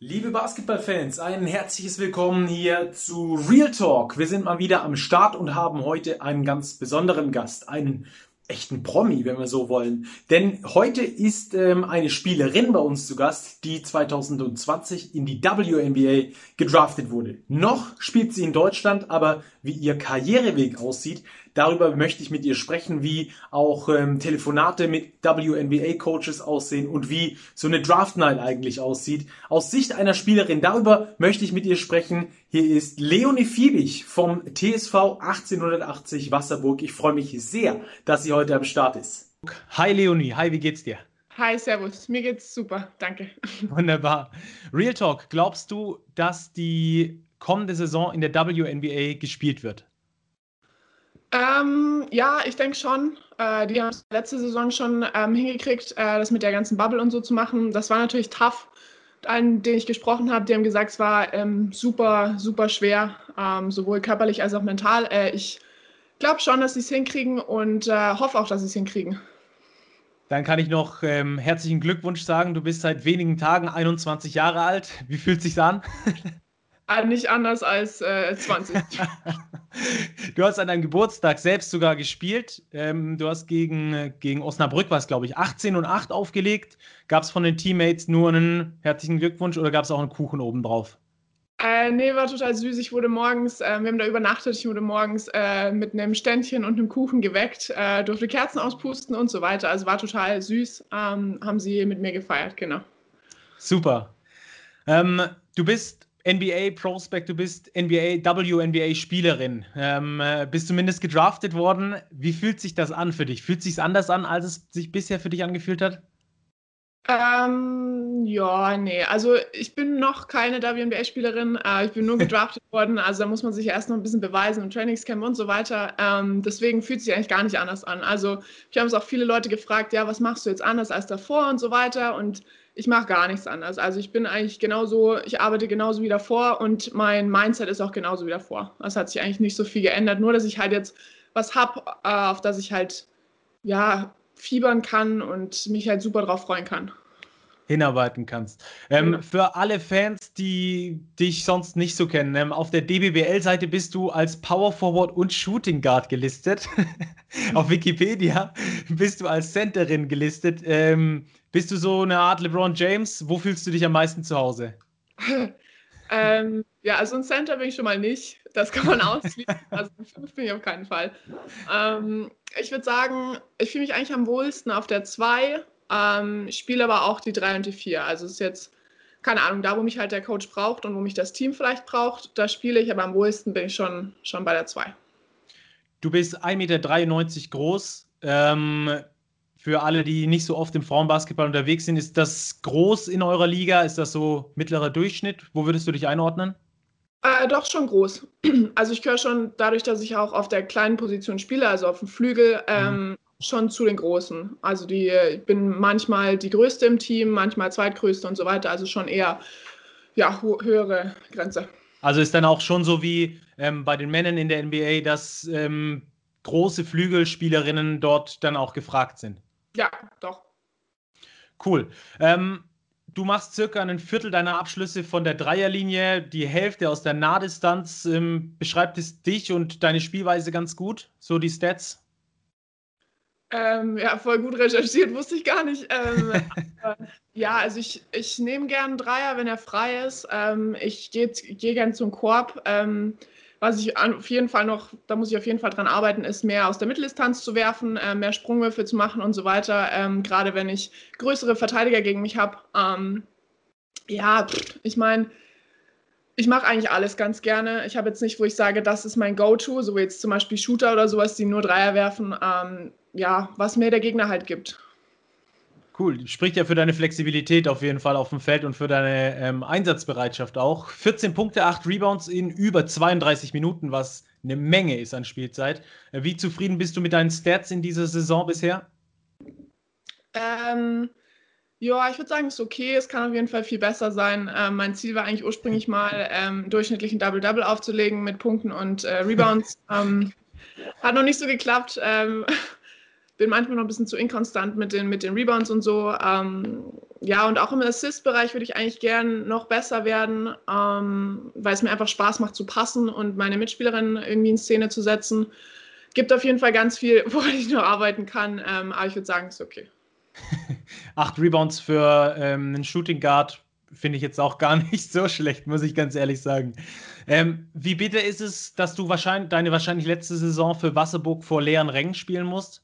Liebe Basketballfans, ein herzliches Willkommen hier zu Real Talk. Wir sind mal wieder am Start und haben heute einen ganz besonderen Gast, einen echten Promi, wenn wir so wollen. Denn heute ist ähm, eine Spielerin bei uns zu Gast, die 2020 in die WNBA gedraftet wurde. Noch spielt sie in Deutschland, aber wie ihr Karriereweg aussieht, darüber möchte ich mit ihr sprechen, wie auch ähm, Telefonate mit WNBA-Coaches aussehen und wie so eine Draft Night eigentlich aussieht. Aus Sicht einer Spielerin, darüber möchte ich mit ihr sprechen. Hier ist Leonie Fiebig vom TSV 1880 Wasserburg. Ich freue mich sehr, dass sie heute am Start ist. Hi Leonie, hi, wie geht's dir? Hi, Servus. Mir geht's super, danke. Wunderbar. Real Talk, glaubst du, dass die kommende Saison in der WNBA gespielt wird? Ähm, ja, ich denke schon. Äh, die haben es letzte Saison schon ähm, hingekriegt, äh, das mit der ganzen Bubble und so zu machen. Das war natürlich tough. Allen, denen ich gesprochen habe, die haben gesagt, es war ähm, super, super schwer, ähm, sowohl körperlich als auch mental. Äh, ich glaube schon, dass sie es hinkriegen und äh, hoffe auch, dass sie es hinkriegen. Dann kann ich noch ähm, herzlichen Glückwunsch sagen. Du bist seit wenigen Tagen 21 Jahre alt. Wie fühlt es sich an? Äh, nicht anders als äh, 20. du hast an deinem Geburtstag selbst sogar gespielt. Ähm, du hast gegen, gegen Osnabrück, was glaube ich, 18 und 8 aufgelegt. Gab es von den Teammates nur einen herzlichen Glückwunsch oder gab es auch einen Kuchen obendrauf? Äh, nee, war total süß. Ich wurde morgens, äh, wir haben da übernachtet, ich wurde morgens äh, mit einem Ständchen und einem Kuchen geweckt, äh, durfte Kerzen auspusten und so weiter. Also war total süß. Ähm, haben sie mit mir gefeiert, genau. Super. Ähm, du bist NBA Prospect, du bist NBA, WNBA Spielerin, ähm, äh, bist zumindest gedraftet worden. Wie fühlt sich das an für dich? Fühlt sich anders an, als es sich bisher für dich angefühlt hat? Ähm, ja, nee. Also ich bin noch keine WNBA-Spielerin. Äh, ich bin nur gedraftet worden. Also da muss man sich erst noch ein bisschen beweisen im Trainingscamp und so weiter. Ähm, deswegen fühlt sich eigentlich gar nicht anders an. Also ich habe es auch viele Leute gefragt, ja, was machst du jetzt anders als davor und so weiter. Und ich mache gar nichts anders. Also ich bin eigentlich genauso, ich arbeite genauso wie davor und mein Mindset ist auch genauso wie davor. Es hat sich eigentlich nicht so viel geändert, nur dass ich halt jetzt was habe, äh, auf das ich halt ja fiebern kann und mich halt super drauf freuen kann hinarbeiten kannst. Ähm, ja. Für alle Fans, die dich sonst nicht so kennen, ähm, auf der DBBL-Seite bist du als Power Forward und Shooting Guard gelistet. auf Wikipedia bist du als Centerin gelistet. Ähm, bist du so eine Art LeBron James? Wo fühlst du dich am meisten zu Hause? Ähm, ja, also ein Center bin ich schon mal nicht. Das kann man ausschließen. Also ein fünf bin ich auf keinen Fall. Ähm, ich würde sagen, ich fühle mich eigentlich am wohlsten auf der 2 ähm, spiele aber auch die 3 und die 4. Also es ist jetzt, keine Ahnung, da wo mich halt der Coach braucht und wo mich das Team vielleicht braucht, da spiele ich, aber am wohlsten bin ich schon, schon bei der 2. Du bist 1,93 Meter groß. Ähm, für alle, die nicht so oft im Frauenbasketball unterwegs sind, ist das groß in eurer Liga? Ist das so mittlerer Durchschnitt? Wo würdest du dich einordnen? Äh, doch schon groß. Also ich gehöre schon dadurch, dass ich auch auf der kleinen Position spiele, also auf dem Flügel, ähm, mhm schon zu den Großen. Also die, ich bin manchmal die Größte im Team, manchmal Zweitgrößte und so weiter. Also schon eher ja, höhere Grenze. Also ist dann auch schon so wie ähm, bei den Männern in der NBA, dass ähm, große Flügelspielerinnen dort dann auch gefragt sind. Ja, doch. Cool. Ähm, du machst circa ein Viertel deiner Abschlüsse von der Dreierlinie, die Hälfte aus der Nahdistanz. Ähm, beschreibt es dich und deine Spielweise ganz gut? So die Stats? Ähm, ja, voll gut recherchiert, wusste ich gar nicht. Ähm, ja, also ich, ich nehme gern einen Dreier, wenn er frei ist. Ähm, ich gehe geh gern zum Korb. Was ich auf jeden Fall noch, da muss ich auf jeden Fall dran arbeiten, ist mehr aus der Mitteldistanz zu werfen, äh, mehr Sprungwürfe zu machen und so weiter. Ähm, gerade wenn ich größere Verteidiger gegen mich habe. Ähm, ja, ich meine, ich mache eigentlich alles ganz gerne. Ich habe jetzt nicht, wo ich sage, das ist mein Go-To, so wie jetzt zum Beispiel Shooter oder sowas, die nur Dreier werfen. Ähm, ja, was mir der Gegner halt gibt. Cool, spricht ja für deine Flexibilität auf jeden Fall auf dem Feld und für deine ähm, Einsatzbereitschaft auch. 14 Punkte, 8 Rebounds in über 32 Minuten, was eine Menge ist an Spielzeit. Äh, wie zufrieden bist du mit deinen Stats in dieser Saison bisher? Ähm, ja, ich würde sagen, es ist okay. Es kann auf jeden Fall viel besser sein. Ähm, mein Ziel war eigentlich ursprünglich mal, ähm, durchschnittlichen Double-Double aufzulegen mit Punkten und äh, Rebounds. ähm, hat noch nicht so geklappt. Bin manchmal noch ein bisschen zu inkonstant mit den, mit den Rebounds und so. Ähm, ja, und auch im Assist-Bereich würde ich eigentlich gern noch besser werden, ähm, weil es mir einfach Spaß macht zu passen und meine Mitspielerin irgendwie in Szene zu setzen. Gibt auf jeden Fall ganz viel, woran ich noch arbeiten kann, ähm, aber ich würde sagen, ist okay. Acht Rebounds für ähm, einen Shooting Guard finde ich jetzt auch gar nicht so schlecht, muss ich ganz ehrlich sagen. Ähm, wie bitte ist es, dass du wahrscheinlich deine wahrscheinlich letzte Saison für Wasserburg vor leeren Rängen spielen musst?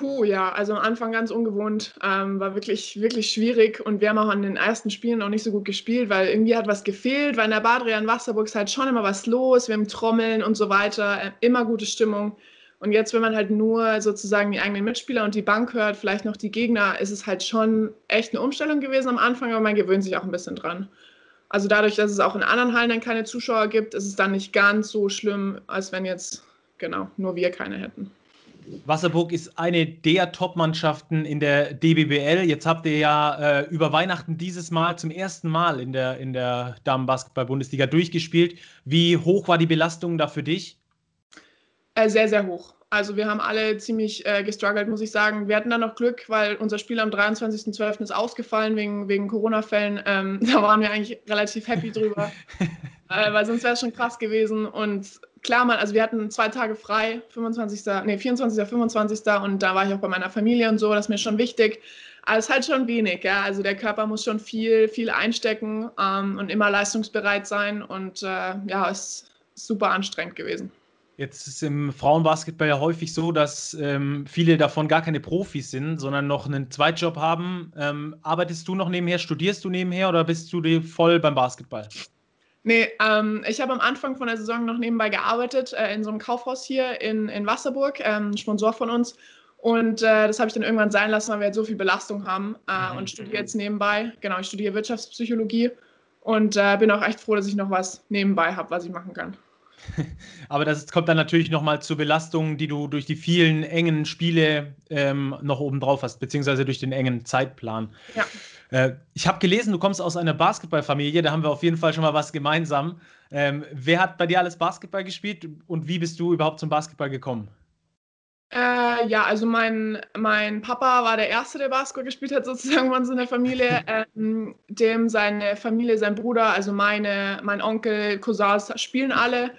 Puh, ja, also am Anfang ganz ungewohnt, ähm, war wirklich, wirklich schwierig und wir haben auch an den ersten Spielen auch nicht so gut gespielt, weil irgendwie hat was gefehlt, weil in der Badria in Wasserburg ist halt schon immer was los, wir haben Trommeln und so weiter, äh, immer gute Stimmung. Und jetzt, wenn man halt nur sozusagen die eigenen Mitspieler und die Bank hört, vielleicht noch die Gegner, ist es halt schon echt eine Umstellung gewesen am Anfang, aber man gewöhnt sich auch ein bisschen dran. Also dadurch, dass es auch in anderen Hallen dann keine Zuschauer gibt, ist es dann nicht ganz so schlimm, als wenn jetzt, genau, nur wir keine hätten. Wasserburg ist eine der Top-Mannschaften in der DBBL. Jetzt habt ihr ja äh, über Weihnachten dieses Mal zum ersten Mal in der, in der Damenbasketball-Bundesliga durchgespielt. Wie hoch war die Belastung da für dich? Äh, sehr, sehr hoch. Also wir haben alle ziemlich äh, gestruggelt, muss ich sagen. Wir hatten dann noch Glück, weil unser Spiel am 23.12. ist ausgefallen wegen, wegen Corona-Fällen. Ähm, da waren wir eigentlich relativ happy drüber, äh, weil sonst wäre es schon krass gewesen. Und klar, man, also wir hatten zwei Tage frei, 25. Nee, 24. 25. Und da war ich auch bei meiner Familie und so, das ist mir schon wichtig. Aber es ist halt schon wenig, ja. Also der Körper muss schon viel, viel einstecken ähm, und immer leistungsbereit sein. Und äh, ja, es ist super anstrengend gewesen. Jetzt ist im Frauenbasketball ja häufig so, dass ähm, viele davon gar keine Profis sind, sondern noch einen Zweitjob haben. Ähm, arbeitest du noch nebenher, studierst du nebenher oder bist du voll beim Basketball? Nee, ähm, ich habe am Anfang von der Saison noch nebenbei gearbeitet, äh, in so einem Kaufhaus hier in, in Wasserburg, ähm, Sponsor von uns. Und äh, das habe ich dann irgendwann sein lassen, weil wir jetzt so viel Belastung haben äh, mhm. und studiere jetzt nebenbei. Genau, ich studiere Wirtschaftspsychologie und äh, bin auch echt froh, dass ich noch was nebenbei habe, was ich machen kann. Aber das kommt dann natürlich nochmal zur Belastung, die du durch die vielen engen Spiele ähm, noch obendrauf hast, beziehungsweise durch den engen Zeitplan. Ja. Äh, ich habe gelesen, du kommst aus einer Basketballfamilie, da haben wir auf jeden Fall schon mal was gemeinsam. Ähm, wer hat bei dir alles Basketball gespielt und wie bist du überhaupt zum Basketball gekommen? Äh, ja, also mein, mein Papa war der Erste, der Basketball gespielt hat, sozusagen bei uns in der Familie. ähm, dem seine Familie, sein Bruder, also meine, mein Onkel, Cousins spielen alle.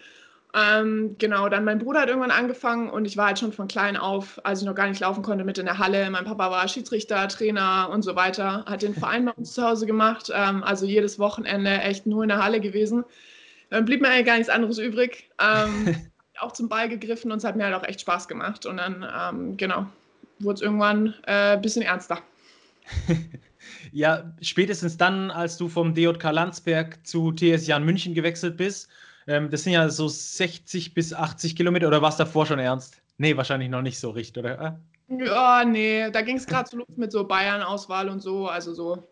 Ähm, genau, dann mein Bruder hat irgendwann angefangen und ich war halt schon von klein auf, als ich noch gar nicht laufen konnte, mit in der Halle. Mein Papa war Schiedsrichter, Trainer und so weiter, hat den Verein bei uns zu Hause gemacht, ähm, also jedes Wochenende echt nur in der Halle gewesen. Dann blieb mir eigentlich gar nichts anderes übrig. Ähm, auch zum Ball gegriffen und es hat mir halt auch echt Spaß gemacht. Und dann, ähm, genau, wurde es irgendwann ein äh, bisschen ernster. ja, spätestens dann, als du vom DJK Landsberg zu TS Jan München gewechselt bist, ähm, das sind ja so 60 bis 80 Kilometer, oder war es davor schon ernst? Nee, wahrscheinlich noch nicht so richtig, oder? Ja, nee, da ging es gerade so los mit so Bayern-Auswahl und so, also so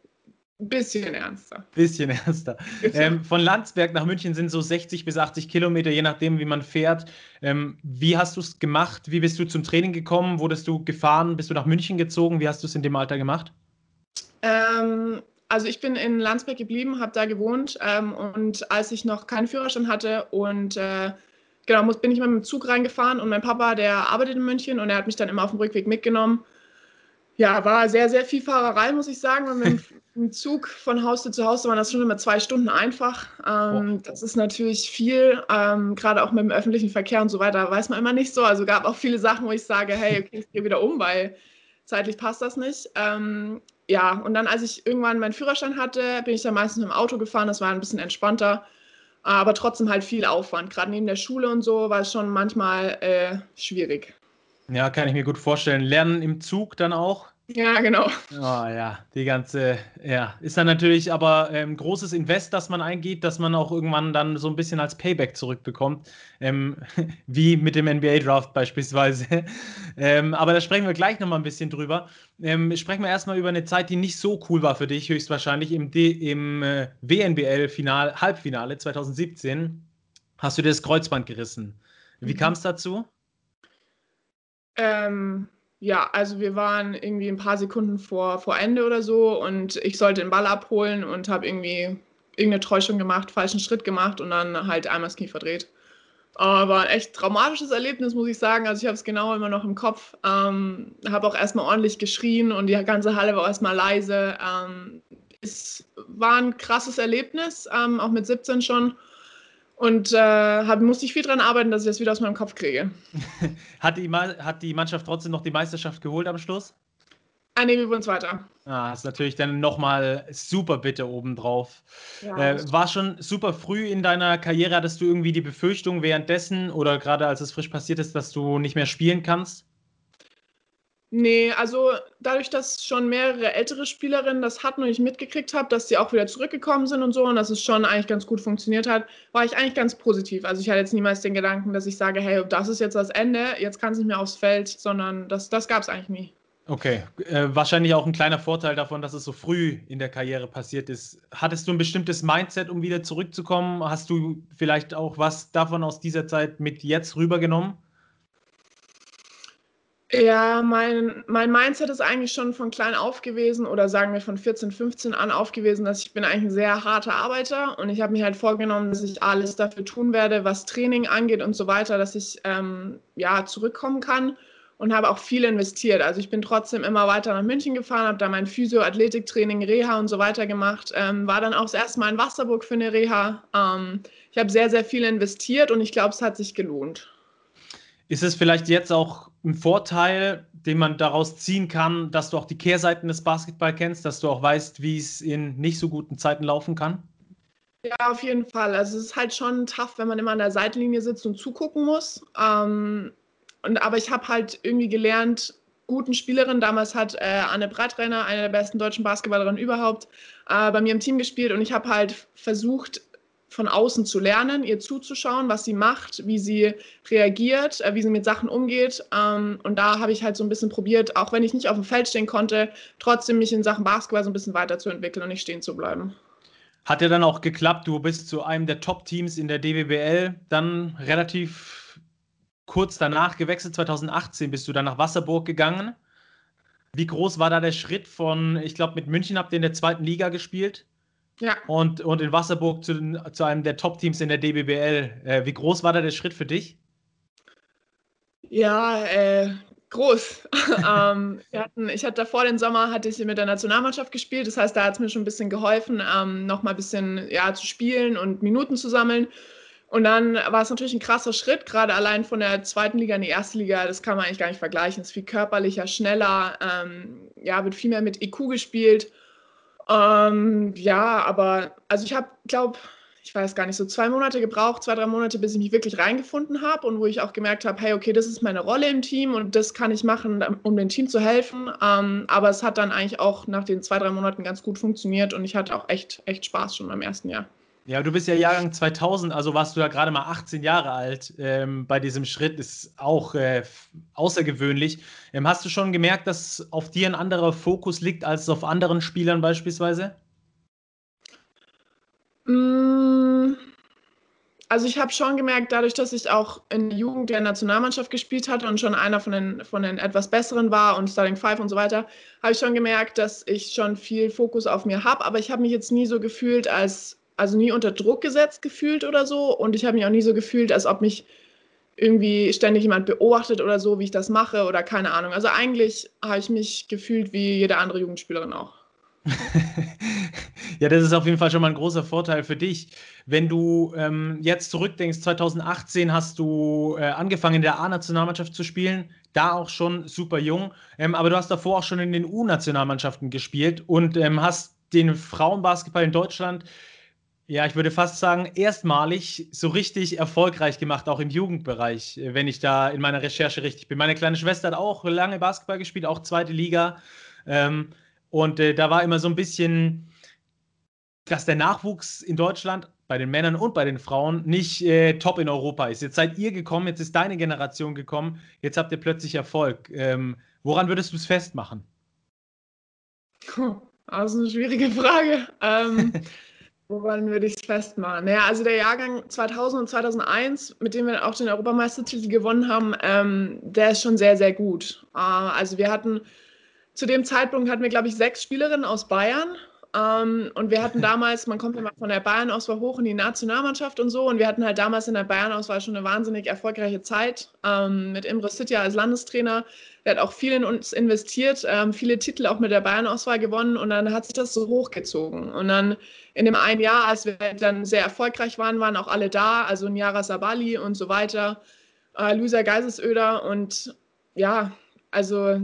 ein bisschen ernster. Bisschen ernster. Ähm, von Landsberg nach München sind so 60 bis 80 Kilometer, je nachdem, wie man fährt. Ähm, wie hast du es gemacht? Wie bist du zum Training gekommen? Wurdest du gefahren? Bist du nach München gezogen? Wie hast du es in dem Alter gemacht? Ähm, also ich bin in Landsberg geblieben, habe da gewohnt ähm, und als ich noch keinen Führerschein hatte und äh, genau, muss, bin ich mal mit dem Zug reingefahren und mein Papa, der arbeitet in München und er hat mich dann immer auf dem Rückweg mitgenommen ja, war sehr, sehr viel Fahrerei, muss ich sagen. Und mit dem Zug von Haus zu Haus waren das schon immer zwei Stunden einfach. Ähm, das ist natürlich viel, ähm, gerade auch mit dem öffentlichen Verkehr und so weiter, weiß man immer nicht so. Also gab auch viele Sachen, wo ich sage, hey, okay, ich gehe wieder um, weil zeitlich passt das nicht. Ähm, ja, und dann, als ich irgendwann meinen Führerschein hatte, bin ich dann meistens mit dem Auto gefahren. Das war ein bisschen entspannter, aber trotzdem halt viel Aufwand. Gerade neben der Schule und so war es schon manchmal äh, schwierig. Ja, kann ich mir gut vorstellen. Lernen im Zug dann auch? Ja, genau. Oh ja, die ganze, ja, ist dann natürlich aber ein ähm, großes Invest, das man eingeht, dass man auch irgendwann dann so ein bisschen als Payback zurückbekommt, ähm, wie mit dem NBA-Draft beispielsweise. ähm, aber da sprechen wir gleich nochmal ein bisschen drüber. Ähm, sprechen wir erstmal über eine Zeit, die nicht so cool war für dich, höchstwahrscheinlich im, im äh, WNBL-Halbfinale 2017. Hast du dir das Kreuzband gerissen. Wie mhm. kam es dazu? Ähm, ja, also wir waren irgendwie ein paar Sekunden vor, vor Ende oder so und ich sollte den Ball abholen und habe irgendwie irgendeine Täuschung gemacht, falschen Schritt gemacht und dann halt einmal das Knie verdreht. Aber ein echt traumatisches Erlebnis, muss ich sagen. Also ich habe es genau immer noch im Kopf. Ähm, habe auch erstmal ordentlich geschrien und die ganze Halle war erstmal leise. Ähm, es war ein krasses Erlebnis, ähm, auch mit 17 schon. Und äh, hab, musste ich viel daran arbeiten, dass ich das wieder aus meinem Kopf kriege. hat, die, hat die Mannschaft trotzdem noch die Meisterschaft geholt am Schluss? Ah, nee, wir wurden Zweiter. Ah, ist natürlich dann nochmal super bitte obendrauf. Ja, äh, war schon super früh in deiner Karriere, hattest du irgendwie die Befürchtung währenddessen oder gerade als es frisch passiert ist, dass du nicht mehr spielen kannst? Nee, also dadurch, dass schon mehrere ältere Spielerinnen das hatten und ich mitgekriegt habe, dass sie auch wieder zurückgekommen sind und so und dass es schon eigentlich ganz gut funktioniert hat, war ich eigentlich ganz positiv. Also ich hatte jetzt niemals den Gedanken, dass ich sage, hey, das ist jetzt das Ende, jetzt kann es nicht mehr aufs Feld, sondern das, das gab es eigentlich nie. Okay, äh, wahrscheinlich auch ein kleiner Vorteil davon, dass es so früh in der Karriere passiert ist. Hattest du ein bestimmtes Mindset, um wieder zurückzukommen? Hast du vielleicht auch was davon aus dieser Zeit mit jetzt rübergenommen? Ja, mein, mein Mindset ist eigentlich schon von klein auf gewesen oder sagen wir von 14, 15 an auf gewesen, dass ich bin eigentlich ein sehr harter Arbeiter und ich habe mir halt vorgenommen, dass ich alles dafür tun werde, was Training angeht und so weiter, dass ich ähm, ja zurückkommen kann und habe auch viel investiert. Also ich bin trotzdem immer weiter nach München gefahren, habe da mein Physio, Athletiktraining, Reha und so weiter gemacht. Ähm, war dann auch das erste Mal in Wasserburg für eine Reha. Ähm, ich habe sehr, sehr viel investiert und ich glaube, es hat sich gelohnt. Ist es vielleicht jetzt auch ein Vorteil, den man daraus ziehen kann, dass du auch die Kehrseiten des Basketball kennst, dass du auch weißt, wie es in nicht so guten Zeiten laufen kann? Ja, auf jeden Fall. Also es ist halt schon tough, wenn man immer an der Seitenlinie sitzt und zugucken muss. Ähm, und, aber ich habe halt irgendwie gelernt, guten Spielerin. Damals hat äh, Anne Breitrenner, eine der besten deutschen Basketballerinnen überhaupt, äh, bei mir im Team gespielt und ich habe halt versucht, von außen zu lernen, ihr zuzuschauen, was sie macht, wie sie reagiert, äh, wie sie mit Sachen umgeht. Ähm, und da habe ich halt so ein bisschen probiert, auch wenn ich nicht auf dem Feld stehen konnte, trotzdem mich in Sachen Basketball so ein bisschen weiterzuentwickeln und nicht stehen zu bleiben. Hat ja dann auch geklappt, du bist zu einem der Top-Teams in der DWBL, dann relativ kurz danach gewechselt, 2018 bist du dann nach Wasserburg gegangen. Wie groß war da der Schritt von, ich glaube, mit München habt ihr in der zweiten Liga gespielt? Ja. Und, und in Wasserburg zu, zu einem der Top-Teams in der DBBL. Äh, wie groß war da der Schritt für dich? Ja, äh, groß. ähm, hatten, ich hatte davor den Sommer hatte ich mit der Nationalmannschaft gespielt. Das heißt, da hat es mir schon ein bisschen geholfen, ähm, noch mal ein bisschen ja, zu spielen und Minuten zu sammeln. Und dann war es natürlich ein krasser Schritt, gerade allein von der zweiten Liga in die erste Liga. Das kann man eigentlich gar nicht vergleichen. Es ist viel körperlicher, schneller, ähm, ja, wird viel mehr mit EQ gespielt. Ähm, ja, aber also ich habe, glaube ich weiß gar nicht, so zwei Monate gebraucht, zwei, drei Monate, bis ich mich wirklich reingefunden habe und wo ich auch gemerkt habe, hey, okay, das ist meine Rolle im Team und das kann ich machen, um dem Team zu helfen. Ähm, aber es hat dann eigentlich auch nach den zwei, drei Monaten ganz gut funktioniert und ich hatte auch echt, echt Spaß schon beim ersten Jahr. Ja, du bist ja Jahrgang 2000, also warst du ja gerade mal 18 Jahre alt. Ähm, bei diesem Schritt ist auch äh, außergewöhnlich. Ähm, hast du schon gemerkt, dass auf dir ein anderer Fokus liegt als auf anderen Spielern beispielsweise? Mm, also ich habe schon gemerkt, dadurch, dass ich auch in der Jugend der Nationalmannschaft gespielt hatte und schon einer von den, von den etwas Besseren war und Starting Five und so weiter, habe ich schon gemerkt, dass ich schon viel Fokus auf mir habe. Aber ich habe mich jetzt nie so gefühlt, als also nie unter Druck gesetzt gefühlt oder so. Und ich habe mich auch nie so gefühlt, als ob mich irgendwie ständig jemand beobachtet oder so, wie ich das mache oder keine Ahnung. Also eigentlich habe ich mich gefühlt wie jede andere Jugendspielerin auch. ja, das ist auf jeden Fall schon mal ein großer Vorteil für dich. Wenn du ähm, jetzt zurückdenkst, 2018 hast du äh, angefangen in der A-Nationalmannschaft zu spielen, da auch schon super jung, ähm, aber du hast davor auch schon in den U-Nationalmannschaften gespielt und ähm, hast den Frauenbasketball in Deutschland ja, ich würde fast sagen, erstmalig so richtig erfolgreich gemacht, auch im Jugendbereich, wenn ich da in meiner Recherche richtig bin. Meine kleine Schwester hat auch lange Basketball gespielt, auch zweite Liga. Ähm, und äh, da war immer so ein bisschen, dass der Nachwuchs in Deutschland bei den Männern und bei den Frauen nicht äh, top in Europa ist. Jetzt seid ihr gekommen, jetzt ist deine Generation gekommen, jetzt habt ihr plötzlich Erfolg. Ähm, woran würdest du es festmachen? Das ist eine schwierige Frage. Ähm, Woran würde ich es festmachen? Naja, also der Jahrgang 2000 und 2001, mit dem wir auch den Europameistertitel gewonnen haben, ähm, der ist schon sehr, sehr gut. Äh, also wir hatten, zu dem Zeitpunkt hatten wir, glaube ich, sechs Spielerinnen aus Bayern. Ähm, und wir hatten damals, man kommt immer von der Bayern-Auswahl hoch in die Nationalmannschaft und so. Und wir hatten halt damals in der Bayern-Auswahl schon eine wahnsinnig erfolgreiche Zeit ähm, mit Imre Sitja als Landestrainer. Der hat auch viel in uns investiert, ähm, viele Titel auch mit der Bayern-Auswahl gewonnen. Und dann hat sich das so hochgezogen. Und dann in dem einen Jahr, als wir dann sehr erfolgreich waren, waren auch alle da. Also Njara Sabali und so weiter, äh, Luisa Geiselsöder. Und ja, also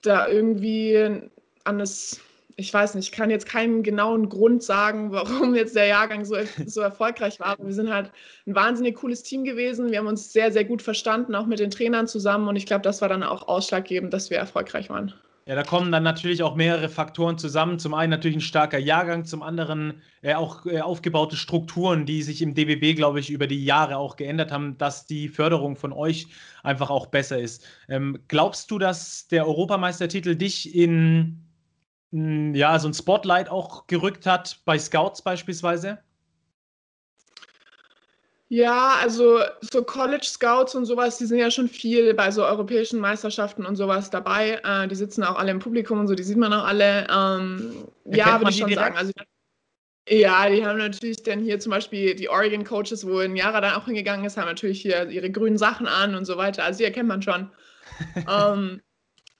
da irgendwie an das ich weiß nicht, ich kann jetzt keinen genauen Grund sagen, warum jetzt der Jahrgang so, so erfolgreich war. Wir sind halt ein wahnsinnig cooles Team gewesen. Wir haben uns sehr, sehr gut verstanden, auch mit den Trainern zusammen. Und ich glaube, das war dann auch ausschlaggebend, dass wir erfolgreich waren. Ja, da kommen dann natürlich auch mehrere Faktoren zusammen. Zum einen natürlich ein starker Jahrgang, zum anderen äh, auch äh, aufgebaute Strukturen, die sich im DBB, glaube ich, über die Jahre auch geändert haben, dass die Förderung von euch einfach auch besser ist. Ähm, glaubst du, dass der Europameistertitel dich in ja, so ein Spotlight auch gerückt hat, bei Scouts beispielsweise? Ja, also so College Scouts und sowas, die sind ja schon viel bei so europäischen Meisterschaften und sowas dabei. Äh, die sitzen auch alle im Publikum und so, die sieht man auch alle. Ähm, ja, würde ich schon direkt? sagen. Also, ja, die haben natürlich dann hier zum Beispiel die Oregon Coaches, wo ein Jahre dann auch hingegangen ist, haben natürlich hier ihre grünen Sachen an und so weiter. Also die erkennt man schon. ähm,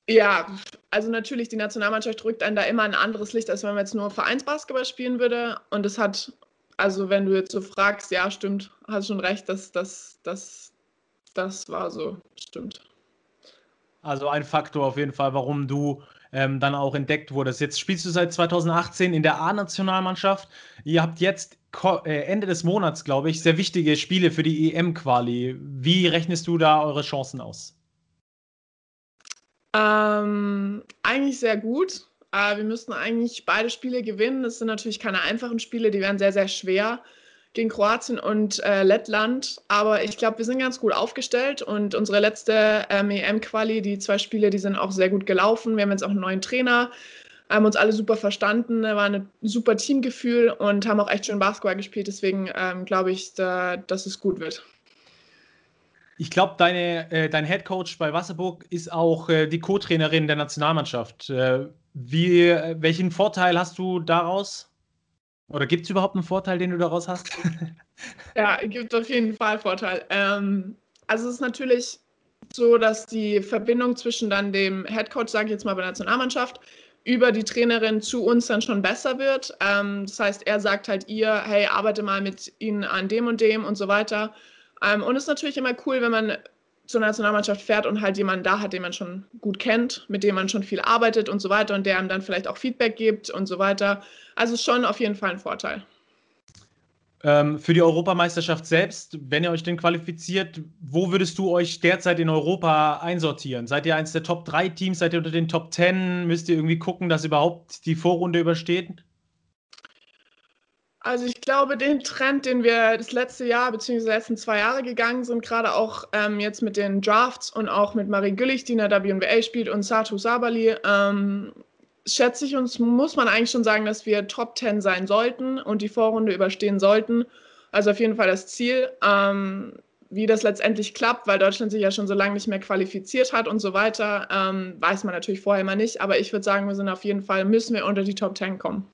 ja, also natürlich, die Nationalmannschaft drückt einen da immer ein anderes Licht, als wenn man jetzt nur Vereinsbasketball spielen würde. Und es hat, also wenn du jetzt so fragst, ja, stimmt, hast schon recht, das, das, das, das war so, stimmt. Also ein Faktor auf jeden Fall, warum du ähm, dann auch entdeckt wurdest. Jetzt spielst du seit 2018 in der A-Nationalmannschaft. Ihr habt jetzt äh, Ende des Monats, glaube ich, sehr wichtige Spiele für die EM-Quali. Wie rechnest du da eure Chancen aus? Ähm, eigentlich sehr gut. Äh, wir müssten eigentlich beide Spiele gewinnen. Das sind natürlich keine einfachen Spiele, die werden sehr, sehr schwer gegen Kroatien und äh, Lettland. Aber ich glaube, wir sind ganz gut aufgestellt und unsere letzte ähm, EM-Quali, die zwei Spiele, die sind auch sehr gut gelaufen. Wir haben jetzt auch einen neuen Trainer, haben uns alle super verstanden, war ein super Teamgefühl und haben auch echt schön Basketball gespielt. Deswegen ähm, glaube ich, da, dass es gut wird. Ich glaube, deine, äh, dein Head Coach bei Wasserburg ist auch äh, die Co-Trainerin der Nationalmannschaft. Äh, wie, äh, welchen Vorteil hast du daraus? Oder gibt es überhaupt einen Vorteil, den du daraus hast? ja, gibt auf jeden Fall Vorteil. Ähm, also es ist natürlich so, dass die Verbindung zwischen dann dem Head Coach, sage ich jetzt mal bei der Nationalmannschaft, über die Trainerin zu uns dann schon besser wird. Ähm, das heißt, er sagt halt ihr, hey, arbeite mal mit ihnen an dem und dem und so weiter. Ähm, und es ist natürlich immer cool, wenn man zur Nationalmannschaft fährt und halt jemanden da hat, den man schon gut kennt, mit dem man schon viel arbeitet und so weiter und der einem dann vielleicht auch Feedback gibt und so weiter. Also schon auf jeden Fall ein Vorteil. Ähm, für die Europameisterschaft selbst, wenn ihr euch denn qualifiziert, wo würdest du euch derzeit in Europa einsortieren? Seid ihr eins der Top 3 Teams? Seid ihr unter den Top 10? Müsst ihr irgendwie gucken, dass überhaupt die Vorrunde übersteht? Also ich glaube, den Trend, den wir das letzte Jahr bzw. die letzten zwei Jahre gegangen sind, gerade auch ähm, jetzt mit den Drafts und auch mit Marie Güllich, die in der WNBA spielt, und Satu Sabali, ähm, schätze ich uns, muss man eigentlich schon sagen, dass wir Top 10 sein sollten und die Vorrunde überstehen sollten. Also auf jeden Fall das Ziel. Ähm, wie das letztendlich klappt, weil Deutschland sich ja schon so lange nicht mehr qualifiziert hat und so weiter, ähm, weiß man natürlich vorher immer nicht. Aber ich würde sagen, wir sind auf jeden Fall, müssen wir unter die Top 10 kommen.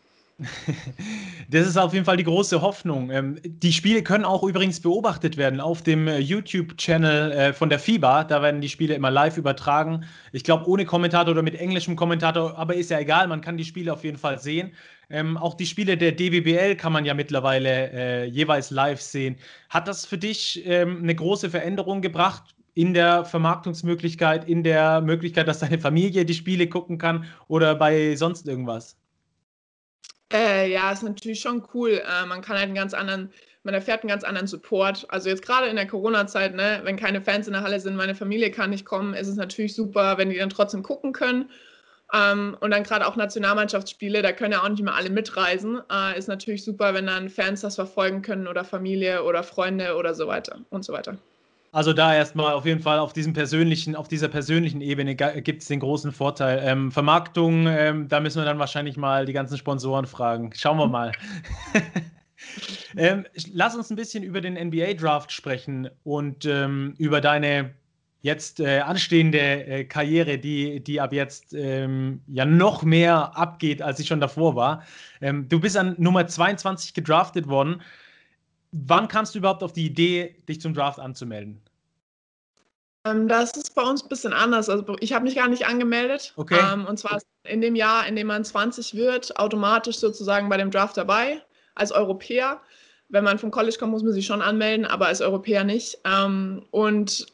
Das ist auf jeden Fall die große Hoffnung. Ähm, die Spiele können auch übrigens beobachtet werden auf dem äh, YouTube-Channel äh, von der FIBA. Da werden die Spiele immer live übertragen. Ich glaube, ohne Kommentator oder mit englischem Kommentator, aber ist ja egal, man kann die Spiele auf jeden Fall sehen. Ähm, auch die Spiele der DWBL kann man ja mittlerweile äh, jeweils live sehen. Hat das für dich ähm, eine große Veränderung gebracht? in der Vermarktungsmöglichkeit, in der Möglichkeit, dass deine Familie die Spiele gucken kann oder bei sonst irgendwas? Äh, ja, ist natürlich schon cool. Äh, man kann halt einen ganz anderen, man erfährt einen ganz anderen Support. Also jetzt gerade in der Corona-Zeit, ne, wenn keine Fans in der Halle sind, meine Familie kann nicht kommen, ist es natürlich super, wenn die dann trotzdem gucken können. Ähm, und dann gerade auch Nationalmannschaftsspiele, da können ja auch nicht mehr alle mitreisen. Äh, ist natürlich super, wenn dann Fans das verfolgen können oder Familie oder Freunde oder so weiter und so weiter. Also da erstmal auf jeden Fall auf diesem persönlichen, auf dieser persönlichen Ebene gibt es den großen Vorteil. Ähm, Vermarktung, ähm, da müssen wir dann wahrscheinlich mal die ganzen Sponsoren fragen. Schauen wir mal. ähm, lass uns ein bisschen über den NBA-Draft sprechen und ähm, über deine jetzt äh, anstehende äh, Karriere, die, die ab jetzt ähm, ja noch mehr abgeht, als sie schon davor war. Ähm, du bist an Nummer 22 gedraftet worden. Wann kamst du überhaupt auf die Idee, dich zum Draft anzumelden? Ähm, das ist bei uns ein bisschen anders. Also ich habe mich gar nicht angemeldet. Okay. Ähm, und zwar in dem Jahr, in dem man 20 wird, automatisch sozusagen bei dem Draft dabei, als Europäer. Wenn man vom College kommt, muss man sich schon anmelden, aber als Europäer nicht. Ähm, und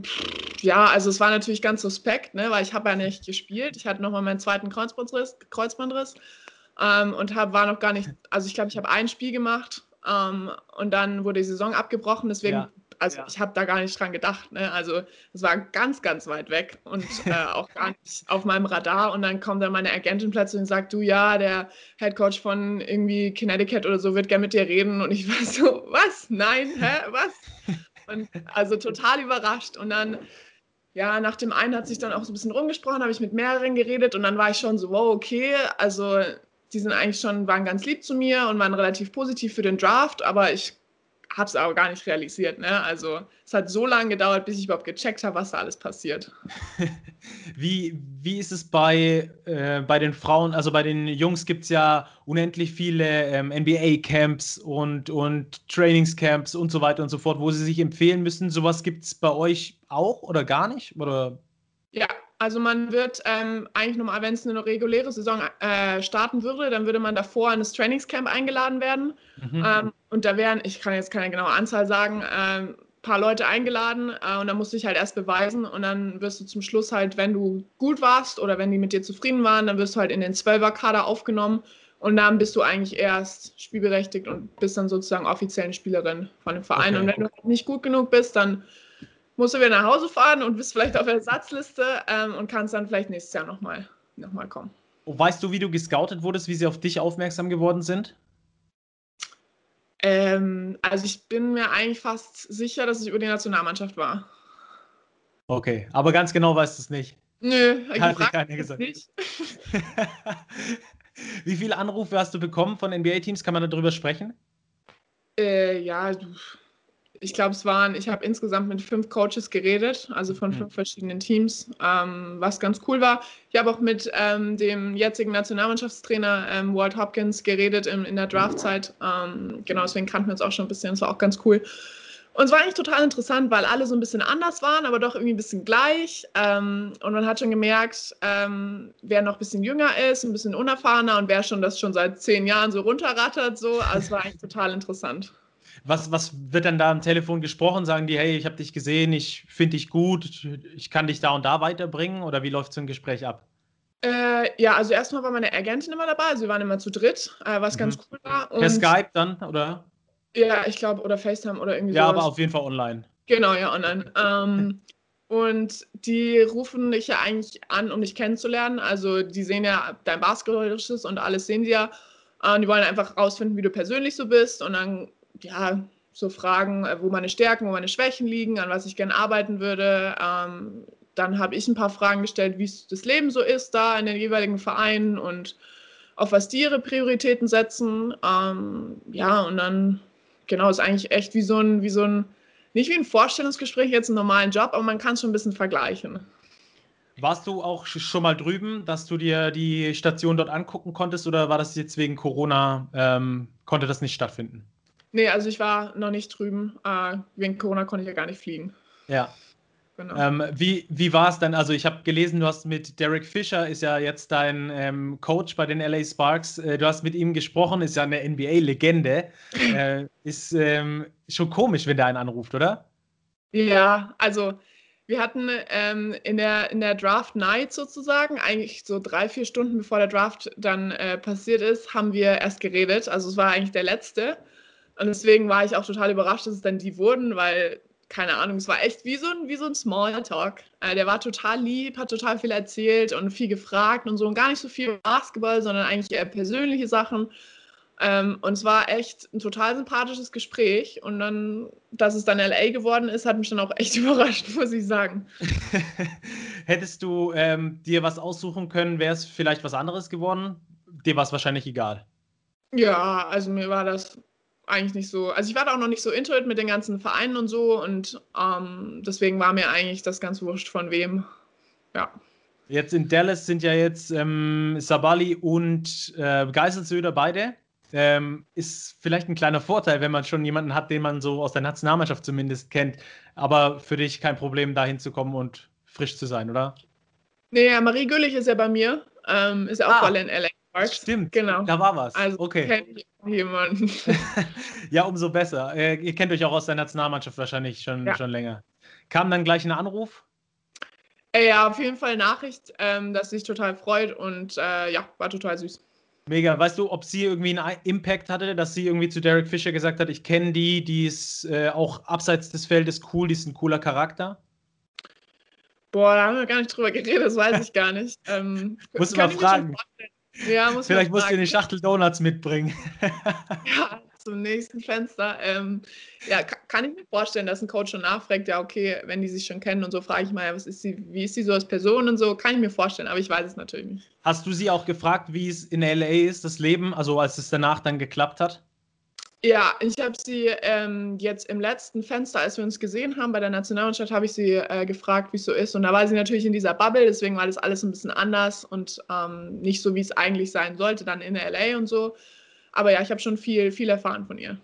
pff, ja, also es war natürlich ganz suspekt, ne, weil ich habe ja nicht gespielt. Ich hatte nochmal meinen zweiten Kreuzbandriss, Kreuzbandriss und hab, war noch gar nicht, also ich glaube, ich habe ein Spiel gemacht ähm, und dann wurde die Saison abgebrochen. Deswegen Ja. also Ja. ich habe da gar nicht dran gedacht. Ne? Also es war ganz, ganz weit weg und äh, auch gar nicht auf meinem Radar. Und dann kommt dann meine Agentin plötzlich und sagt, du ja, der Head Coach von irgendwie Connecticut oder so wird gern mit dir reden. Und ich war so, was? Nein, hä? Was? Und also total überrascht. Und dann, ja, nach dem einen hat sich dann auch so ein bisschen rumgesprochen, habe ich mit mehreren geredet und dann war ich schon so, wow, okay, also die sind eigentlich schon, waren ganz lieb zu mir und waren relativ positiv für den Draft, aber ich habe es aber gar nicht realisiert. Ne? Also es hat so lange gedauert, bis ich überhaupt gecheckt habe, was da alles passiert. Wie, wie ist es bei, äh, bei den Frauen? Also bei den Jungs gibt es ja unendlich viele ähm, NBA-Camps und, und Trainingscamps und so weiter und so fort, wo sie sich empfehlen müssen. Sowas gibt es bei euch auch oder gar nicht? Oder? Ja, also man wird ähm, eigentlich normal, wenn es eine reguläre Saison äh, starten würde, dann würde man davor in das Trainingscamp eingeladen werden. Mhm. Ähm, und da wären, ich kann jetzt keine genaue Anzahl sagen, ein paar Leute eingeladen äh, und dann musst du dich halt erst beweisen und dann wirst du zum Schluss halt, wenn du gut warst oder wenn die mit dir zufrieden waren, dann wirst du halt in den Zwölfer-Kader aufgenommen und dann bist du eigentlich erst spielberechtigt und bist dann sozusagen offiziell Spielerin von dem Verein. Okay. Und wenn du halt nicht gut genug bist, dann musst du wieder nach Hause fahren und bist vielleicht auf der Ersatzliste ähm, und kannst dann vielleicht nächstes Jahr nochmal noch mal kommen. Weißt du, wie du gescoutet wurdest, wie sie auf dich aufmerksam geworden sind? Ähm, also ich bin mir eigentlich fast sicher, dass es über die Nationalmannschaft war. Okay, aber ganz genau weißt du es nicht. Nö, Hat dir keiner gesagt. nicht. wie viele Anrufe hast du bekommen von NBA-Teams? Kann man darüber sprechen? Äh, ja, du- ich glaube, es waren, ich habe insgesamt mit fünf Coaches geredet, also von Mhm. fünf verschiedenen Teams, ähm, was ganz cool war. Ich habe auch mit ähm, dem jetzigen Nationalmannschaftstrainer ähm, Walt Hopkins geredet in, in der Draftzeit. Ähm, genau, deswegen kannten wir uns auch schon ein bisschen, das war auch ganz cool. Und es war eigentlich total interessant, weil alle so ein bisschen anders waren, aber doch irgendwie ein bisschen gleich. Ähm, und man hat schon gemerkt, ähm, wer noch ein bisschen jünger ist, ein bisschen unerfahrener und wer schon das schon seit zehn Jahren so runterrattert. So. Also es war eigentlich total interessant. Was, was wird dann da am Telefon gesprochen? Sagen die, hey, ich habe dich gesehen, ich finde dich gut, ich kann dich da und da weiterbringen? Oder wie läuft so ein Gespräch ab? Äh, ja, also erstmal war meine Agentin immer dabei, also wir waren immer zu dritt, äh, was Mhm. ganz cool war. Per Skype dann, oder? Ja, ich glaube, oder FaceTime oder irgendwie Ja, sowas. aber auf jeden Fall online. Genau, ja, online. ähm, und die rufen dich ja eigentlich an, um dich kennenzulernen. Also die sehen ja dein Basketballisches und alles sehen sie ja. Äh, Und die wollen einfach rausfinden, wie du persönlich so bist und dann, ja, so fragen, äh, wo meine Stärken, wo meine Schwächen liegen, an was ich gerne arbeiten würde. Ähm, dann habe ich ein paar Fragen gestellt, wie das Leben so ist da in den jeweiligen Vereinen und auf was die ihre Prioritäten setzen. Ähm, ja, und dann, genau, ist eigentlich echt wie so ein, wie so ein, nicht wie ein Vorstellungsgespräch, jetzt einen normalen Job, aber man kann es schon ein bisschen vergleichen. Warst du auch sch- schon mal drüben, dass du dir die Station dort angucken konntest oder war das jetzt wegen Corona, ähm, konnte das nicht stattfinden? Nee, also ich war noch nicht drüben. Äh, wegen Corona konnte ich ja gar nicht fliegen. Ja. Genau. Ähm, wie wie war es dann? Also ich habe gelesen, du hast mit Derek Fisher, ist ja jetzt dein ähm, Coach bei den LA Sparks, äh, du hast mit ihm gesprochen, ist ja eine NBA-Legende. äh, ist ähm, schon komisch, wenn der einen anruft, oder? Ja, also wir hatten ähm, in, der, in der Draft Night sozusagen, eigentlich so drei, vier Stunden bevor der Draft dann äh, passiert ist, haben wir erst geredet. Also es war eigentlich der letzte. Und deswegen war ich auch total überrascht, dass es dann die wurden, weil, keine Ahnung, es war echt wie so ein, wie so ein Smalltalk. Äh, der war total lieb, hat total viel erzählt und viel gefragt und so. Und gar nicht so viel Basketball, sondern eigentlich eher persönliche Sachen. Ähm, und es war echt ein total sympathisches Gespräch. Und dann, dass es dann LA geworden ist, hat mich dann auch echt überrascht, muss ich sagen. Hättest du ähm, dir was aussuchen können, wäre es vielleicht was anderes geworden? Dir war es wahrscheinlich egal. Ja, also mir war das eigentlich nicht so. Also ich war da auch noch nicht so into it mit den ganzen Vereinen und so und ähm, deswegen war mir eigentlich das ganz wurscht von wem. Ja. Jetzt in Dallas sind ja jetzt ähm, Sabali und äh, Geiselsöder beide. Ähm, ist vielleicht ein kleiner Vorteil, wenn man schon jemanden hat, den man so aus der Nationalmannschaft zumindest kennt. Aber für dich kein Problem, da hinzukommen und frisch zu sein, oder? Nee, ja, Marie Güllich ist ja bei mir. Ähm, ist ja auch ah, voll in LA. Stimmt, genau. Da war was. Also okay. kenne ich jemanden. ja, umso besser. Äh, ihr kennt euch auch aus der Nationalmannschaft wahrscheinlich schon, ja. schon länger. Kam dann gleich ein Anruf? Äh, ja, auf jeden Fall Nachricht, ähm, dass sich total freut und äh, ja, war total süß. Mega. Weißt du, ob sie irgendwie einen Impact hatte, dass sie irgendwie zu Derek Fischer gesagt hat, ich kenne die, die ist äh, auch abseits des Feldes cool, die ist ein cooler Charakter? Boah, da haben wir gar nicht drüber geredet, das weiß ich gar nicht. Ähm, Muss mal fragen. Ja, muss Vielleicht musst du eine Schachtel Donuts mitbringen. ja, zum nächsten Fenster. Ähm, ja, kann ich mir vorstellen, dass ein Coach schon nachfragt, ja, okay, wenn die sich schon kennen und so, frage ich mal, was ist sie, wie ist sie so als Person und so, kann ich mir vorstellen, aber ich weiß es natürlich nicht. Hast du sie auch gefragt, wie es in LA ist, das Leben, also als es danach dann geklappt hat? Ja, ich habe sie ähm, jetzt im letzten Fenster, als wir uns gesehen haben bei der Nationalmannschaft, habe ich sie äh, gefragt, wie es so ist. Und da war sie natürlich in dieser Bubble, deswegen war das alles ein bisschen anders und ähm, nicht so, wie es eigentlich sein sollte, dann in LA und so. Aber ja, ich habe schon viel, viel erfahren von ihr.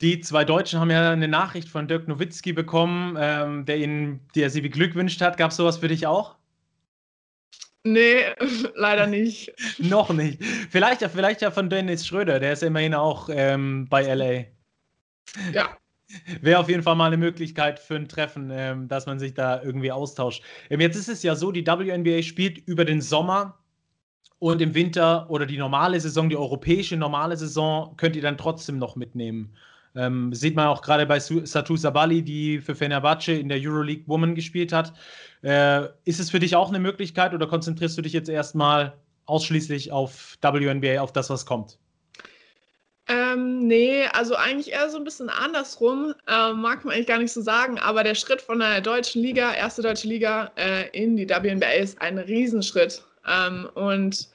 Die zwei Deutschen haben ja eine Nachricht von Dirk Nowitzki bekommen, ähm, der ihnen, der sie beglückwünscht hat. Gab es sowas für dich auch? Nee, leider nicht. Noch nicht. Vielleicht, vielleicht ja von Dennis Schröder, der ist immerhin auch ähm, bei LA. Ja. Wäre auf jeden Fall mal eine Möglichkeit für ein Treffen, ähm, dass man sich da irgendwie austauscht. Ähm, jetzt ist es ja so, die WNBA spielt über den Sommer und im Winter oder die normale Saison, die europäische normale Saison, könnt ihr dann trotzdem noch mitnehmen. Ähm, sieht man auch gerade bei Satu Sabali, die für Fenerbahce in der Euroleague Woman gespielt hat. Äh, ist es für dich auch eine Möglichkeit oder konzentrierst du dich jetzt erstmal ausschließlich auf WNBA, auf das, was kommt? Ähm, nee, also eigentlich eher so ein bisschen andersrum, äh, mag man eigentlich gar nicht so sagen, aber der Schritt von der deutschen Liga, erste deutsche Liga, äh, in die WNBA ist ein Riesenschritt. Ähm, und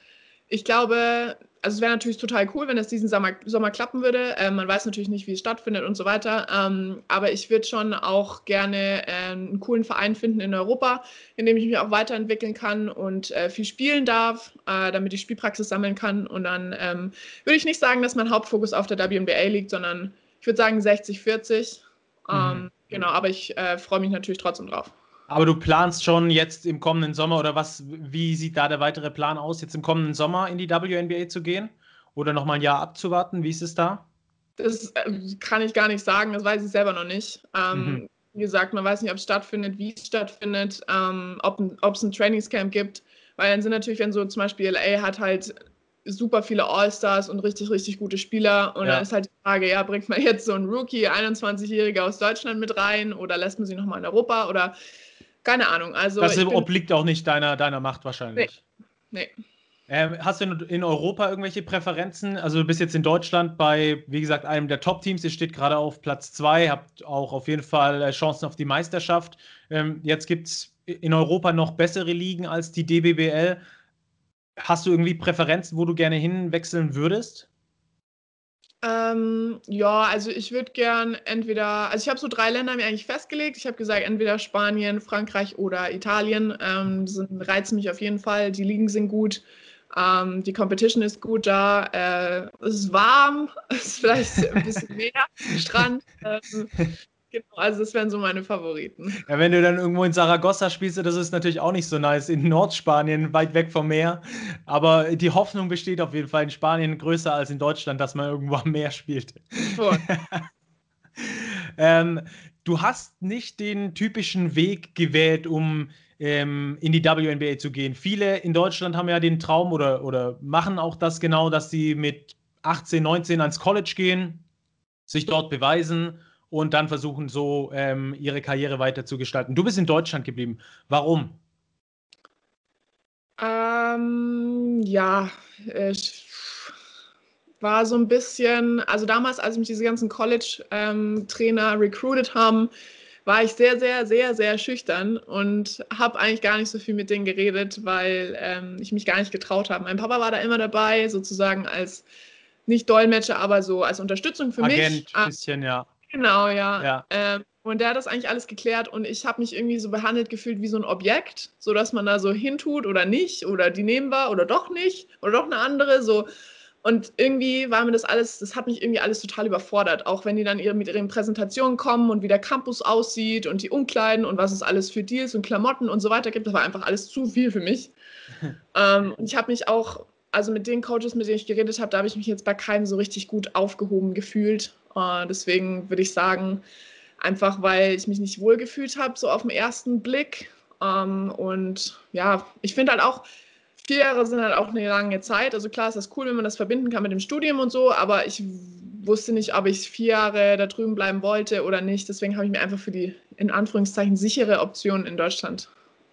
ich glaube, also es wäre natürlich total cool, wenn es diesen Sommer, Sommer klappen würde. Ähm, man weiß natürlich nicht, wie es stattfindet und so weiter. Ähm, aber ich würde schon auch gerne äh, einen coolen Verein finden in Europa, in dem ich mich auch weiterentwickeln kann und äh, viel spielen darf, äh, damit ich Spielpraxis sammeln kann. Und dann ähm, würde ich nicht sagen, dass mein Hauptfokus auf der WNBA liegt, sondern ich würde sagen 60, 40. Mhm. Genau, aber ich äh, freue mich natürlich trotzdem drauf. Aber du planst schon jetzt im kommenden Sommer oder was, wie sieht da der weitere Plan aus, jetzt im kommenden Sommer in die WNBA zu gehen? Oder nochmal ein Jahr abzuwarten? Wie ist es da? Das äh, kann ich gar nicht sagen, das weiß ich selber noch nicht. Ähm, mhm. Wie gesagt, man weiß nicht, ob es stattfindet, wie es stattfindet, ähm, ob, ob es ein Trainingscamp gibt. Weil dann sind natürlich, wenn so zum Beispiel LA hat halt super viele All-Stars und richtig, richtig gute Spieler. Und ja. dann ist halt die Frage, ja, bringt man jetzt so einen Rookie, 21-Jähriger aus Deutschland mit rein oder lässt man sie nochmal in Europa oder keine Ahnung. Also das obliegt auch nicht deiner, deiner Macht wahrscheinlich. Nee. nee. Ähm, hast du in Europa irgendwelche Präferenzen? Also du bist jetzt in Deutschland bei, wie gesagt, einem der Top-Teams. Ihr steht gerade auf Platz 2, habt auch auf jeden Fall äh, Chancen auf die Meisterschaft. Ähm, jetzt gibt es in Europa noch bessere Ligen als die DBBL. Hast du irgendwie Präferenzen, wo du gerne hinwechseln würdest? Ähm, ja, also ich würde gern entweder, also ich habe so drei Länder mir eigentlich festgelegt. Ich habe gesagt, entweder Spanien, Frankreich oder Italien. Ähm, sind, reizen mich auf jeden Fall. Die Ligen sind gut. Ähm, die Competition ist gut da. Äh, es ist warm, es ist vielleicht ein bisschen mehr Strand. Genau, also das wären so meine Favoriten. Ja, wenn du dann irgendwo in Saragossa spielst, das ist natürlich auch nicht so nice, in Nordspanien, weit weg vom Meer. Aber die Hoffnung besteht auf jeden Fall in Spanien größer als in Deutschland, dass man irgendwo am Meer spielt. ähm, du hast nicht den typischen Weg gewählt, um ähm, in die WNBA zu gehen. Viele in Deutschland haben ja den Traum oder, oder machen auch das genau, dass sie mit 18, 19 ans College gehen, sich dort beweisen und dann versuchen so ähm, ihre Karriere weiter zu gestalten. Du bist in Deutschland geblieben. Warum? Ähm, ja, ich war so ein bisschen, also damals, als mich diese ganzen College-Trainer ähm, recruited haben, war ich sehr, sehr, sehr, sehr schüchtern und habe eigentlich gar nicht so viel mit denen geredet, weil ähm, ich mich gar nicht getraut habe. Mein Papa war da immer dabei, sozusagen als nicht Dolmetscher, aber so als Unterstützung für Agent, mich. Ah, bisschen, ja. Genau, ja. Ja. Ähm, und der hat das eigentlich alles geklärt und ich habe mich irgendwie so behandelt gefühlt wie so ein Objekt, so dass man da so hintut oder nicht oder die nehmen wir oder doch nicht oder doch eine andere, so. Und irgendwie war mir das alles, das hat mich irgendwie alles total überfordert. Auch wenn die dann mit ihren Präsentationen kommen und wie der Campus aussieht und die Umkleiden und was es alles für Deals und Klamotten und so weiter gibt, das war einfach alles zu viel für mich. ähm, und ich habe mich auch, also mit den Coaches, mit denen ich geredet habe, da habe ich mich jetzt bei keinem so richtig gut aufgehoben gefühlt. Äh, deswegen würde ich sagen, einfach weil ich mich nicht wohl gefühlt habe, so auf den ersten Blick. Ähm, und ja, ich finde halt auch, vier Jahre sind halt auch eine lange Zeit. Also klar ist das cool, wenn man das verbinden kann mit dem Studium und so, aber ich wusste nicht, ob ich vier Jahre da drüben bleiben wollte oder nicht. Deswegen habe ich mir einfach für die in Anführungszeichen sichere Option in Deutschland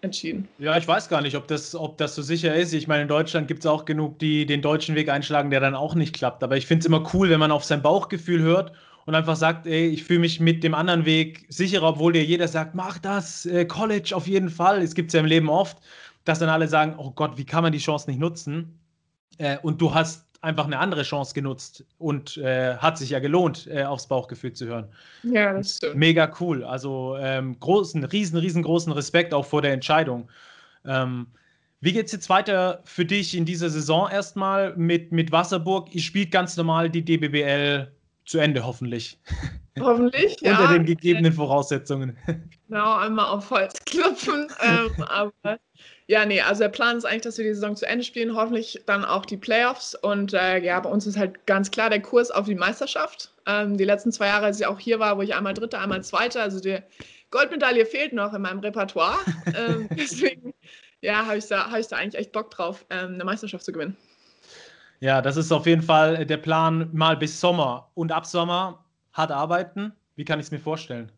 entschieden. Ja, ich weiß gar nicht, ob das, ob das so sicher ist. Ich meine, in Deutschland gibt es auch genug, die den deutschen Weg einschlagen, der dann auch nicht klappt. Aber ich finde es immer cool, wenn man auf sein Bauchgefühl hört und einfach sagt, ey, ich fühle mich mit dem anderen Weg sicherer, obwohl dir jeder sagt, mach das, äh, College auf jeden Fall. Es gibt es ja im Leben oft dass dann alle sagen, oh Gott, wie kann man die Chance nicht nutzen? Äh, und du hast einfach eine andere Chance genutzt und äh, hat sich ja gelohnt, äh, aufs Bauchgefühl zu hören. Ja, das stimmt. Mega cool. Also ähm, großen, riesen, riesengroßen Respekt auch vor der Entscheidung. Ähm, wie geht es jetzt weiter für dich in dieser Saison erstmal mit, mit Wasserburg? Ihr spielt ganz normal die DBBL zu Ende, hoffentlich. Hoffentlich, ja. Unter den gegebenen Voraussetzungen. Genau, einmal auf Holz klopfen. ähm, aber ja, nee, also der Plan ist eigentlich, dass wir die Saison zu Ende spielen, hoffentlich dann auch die Playoffs. Und äh, ja, bei uns ist halt ganz klar der Kurs auf die Meisterschaft. Ähm, die letzten zwei Jahre, als ich auch hier war, wo ich einmal Dritte, einmal Zweite, also die Goldmedaille fehlt noch in meinem Repertoire. ähm, deswegen, ja, habe ich, da, hab ich da eigentlich echt Bock drauf, ähm, eine Meisterschaft zu gewinnen. Ja, das ist auf jeden Fall der Plan mal bis Sommer. Und ab Sommer hart arbeiten. Wie kann ich es mir vorstellen?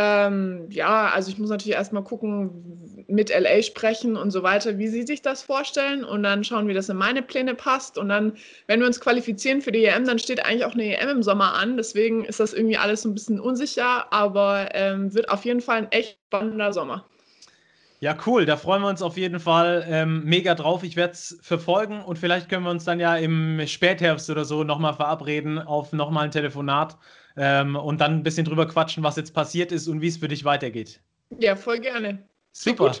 Ähm, ja, also ich muss natürlich erstmal gucken, mit LA sprechen und so weiter, wie sie sich das vorstellen und dann schauen, wie das in meine Pläne passt. Und dann, wenn wir uns qualifizieren für die EM, dann steht eigentlich auch eine EM im Sommer an. Deswegen ist das irgendwie alles so ein bisschen unsicher, aber ähm, wird auf jeden Fall ein echt spannender Sommer. Ja, cool. Da freuen wir uns auf jeden Fall ähm, mega drauf. Ich werde es verfolgen und vielleicht können wir uns dann ja im Spätherbst oder so nochmal verabreden auf nochmal ein Telefonat ähm, und dann ein bisschen drüber quatschen, was jetzt passiert ist und wie es für dich weitergeht. Ja, voll gerne. Super.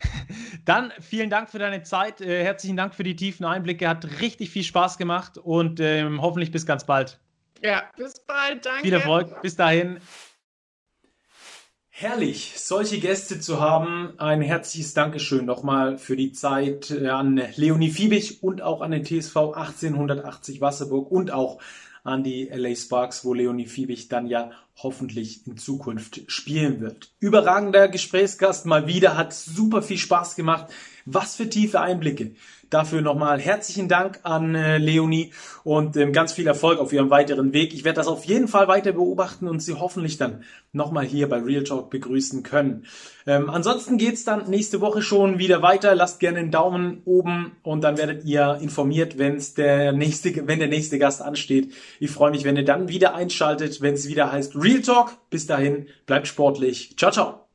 Dann vielen Dank für deine Zeit. Äh, herzlichen Dank für die tiefen Einblicke. Hat richtig viel Spaß gemacht und ähm, hoffentlich bis ganz bald. Ja, bis bald. Danke. Viel Erfolg. Bis dahin. Herrlich, solche Gäste zu haben. Ein herzliches Dankeschön nochmal für die Zeit an Leonie Fiebig und auch an den TSV 1880 Wasserburg und auch an die LA Sparks, wo Leonie Fiebig dann ja hoffentlich in Zukunft spielen wird. Überragender Gesprächsgast mal wieder, hat super viel Spaß gemacht. Was für tiefe Einblicke. Dafür nochmal herzlichen Dank an äh, Leonie und ähm, ganz viel Erfolg auf ihrem weiteren Weg. Ich werde das auf jeden Fall weiter beobachten und sie hoffentlich dann nochmal hier bei Real Talk begrüßen können. Ähm, ansonsten geht's dann nächste Woche schon wieder weiter. Lasst gerne einen Daumen oben und dann werdet ihr informiert, wenn's der nächste, wenn der nächste Gast ansteht. Ich freue mich, wenn ihr dann wieder einschaltet, wenn es wieder heißt Real Talk. Bis dahin, bleibt sportlich. Ciao, ciao.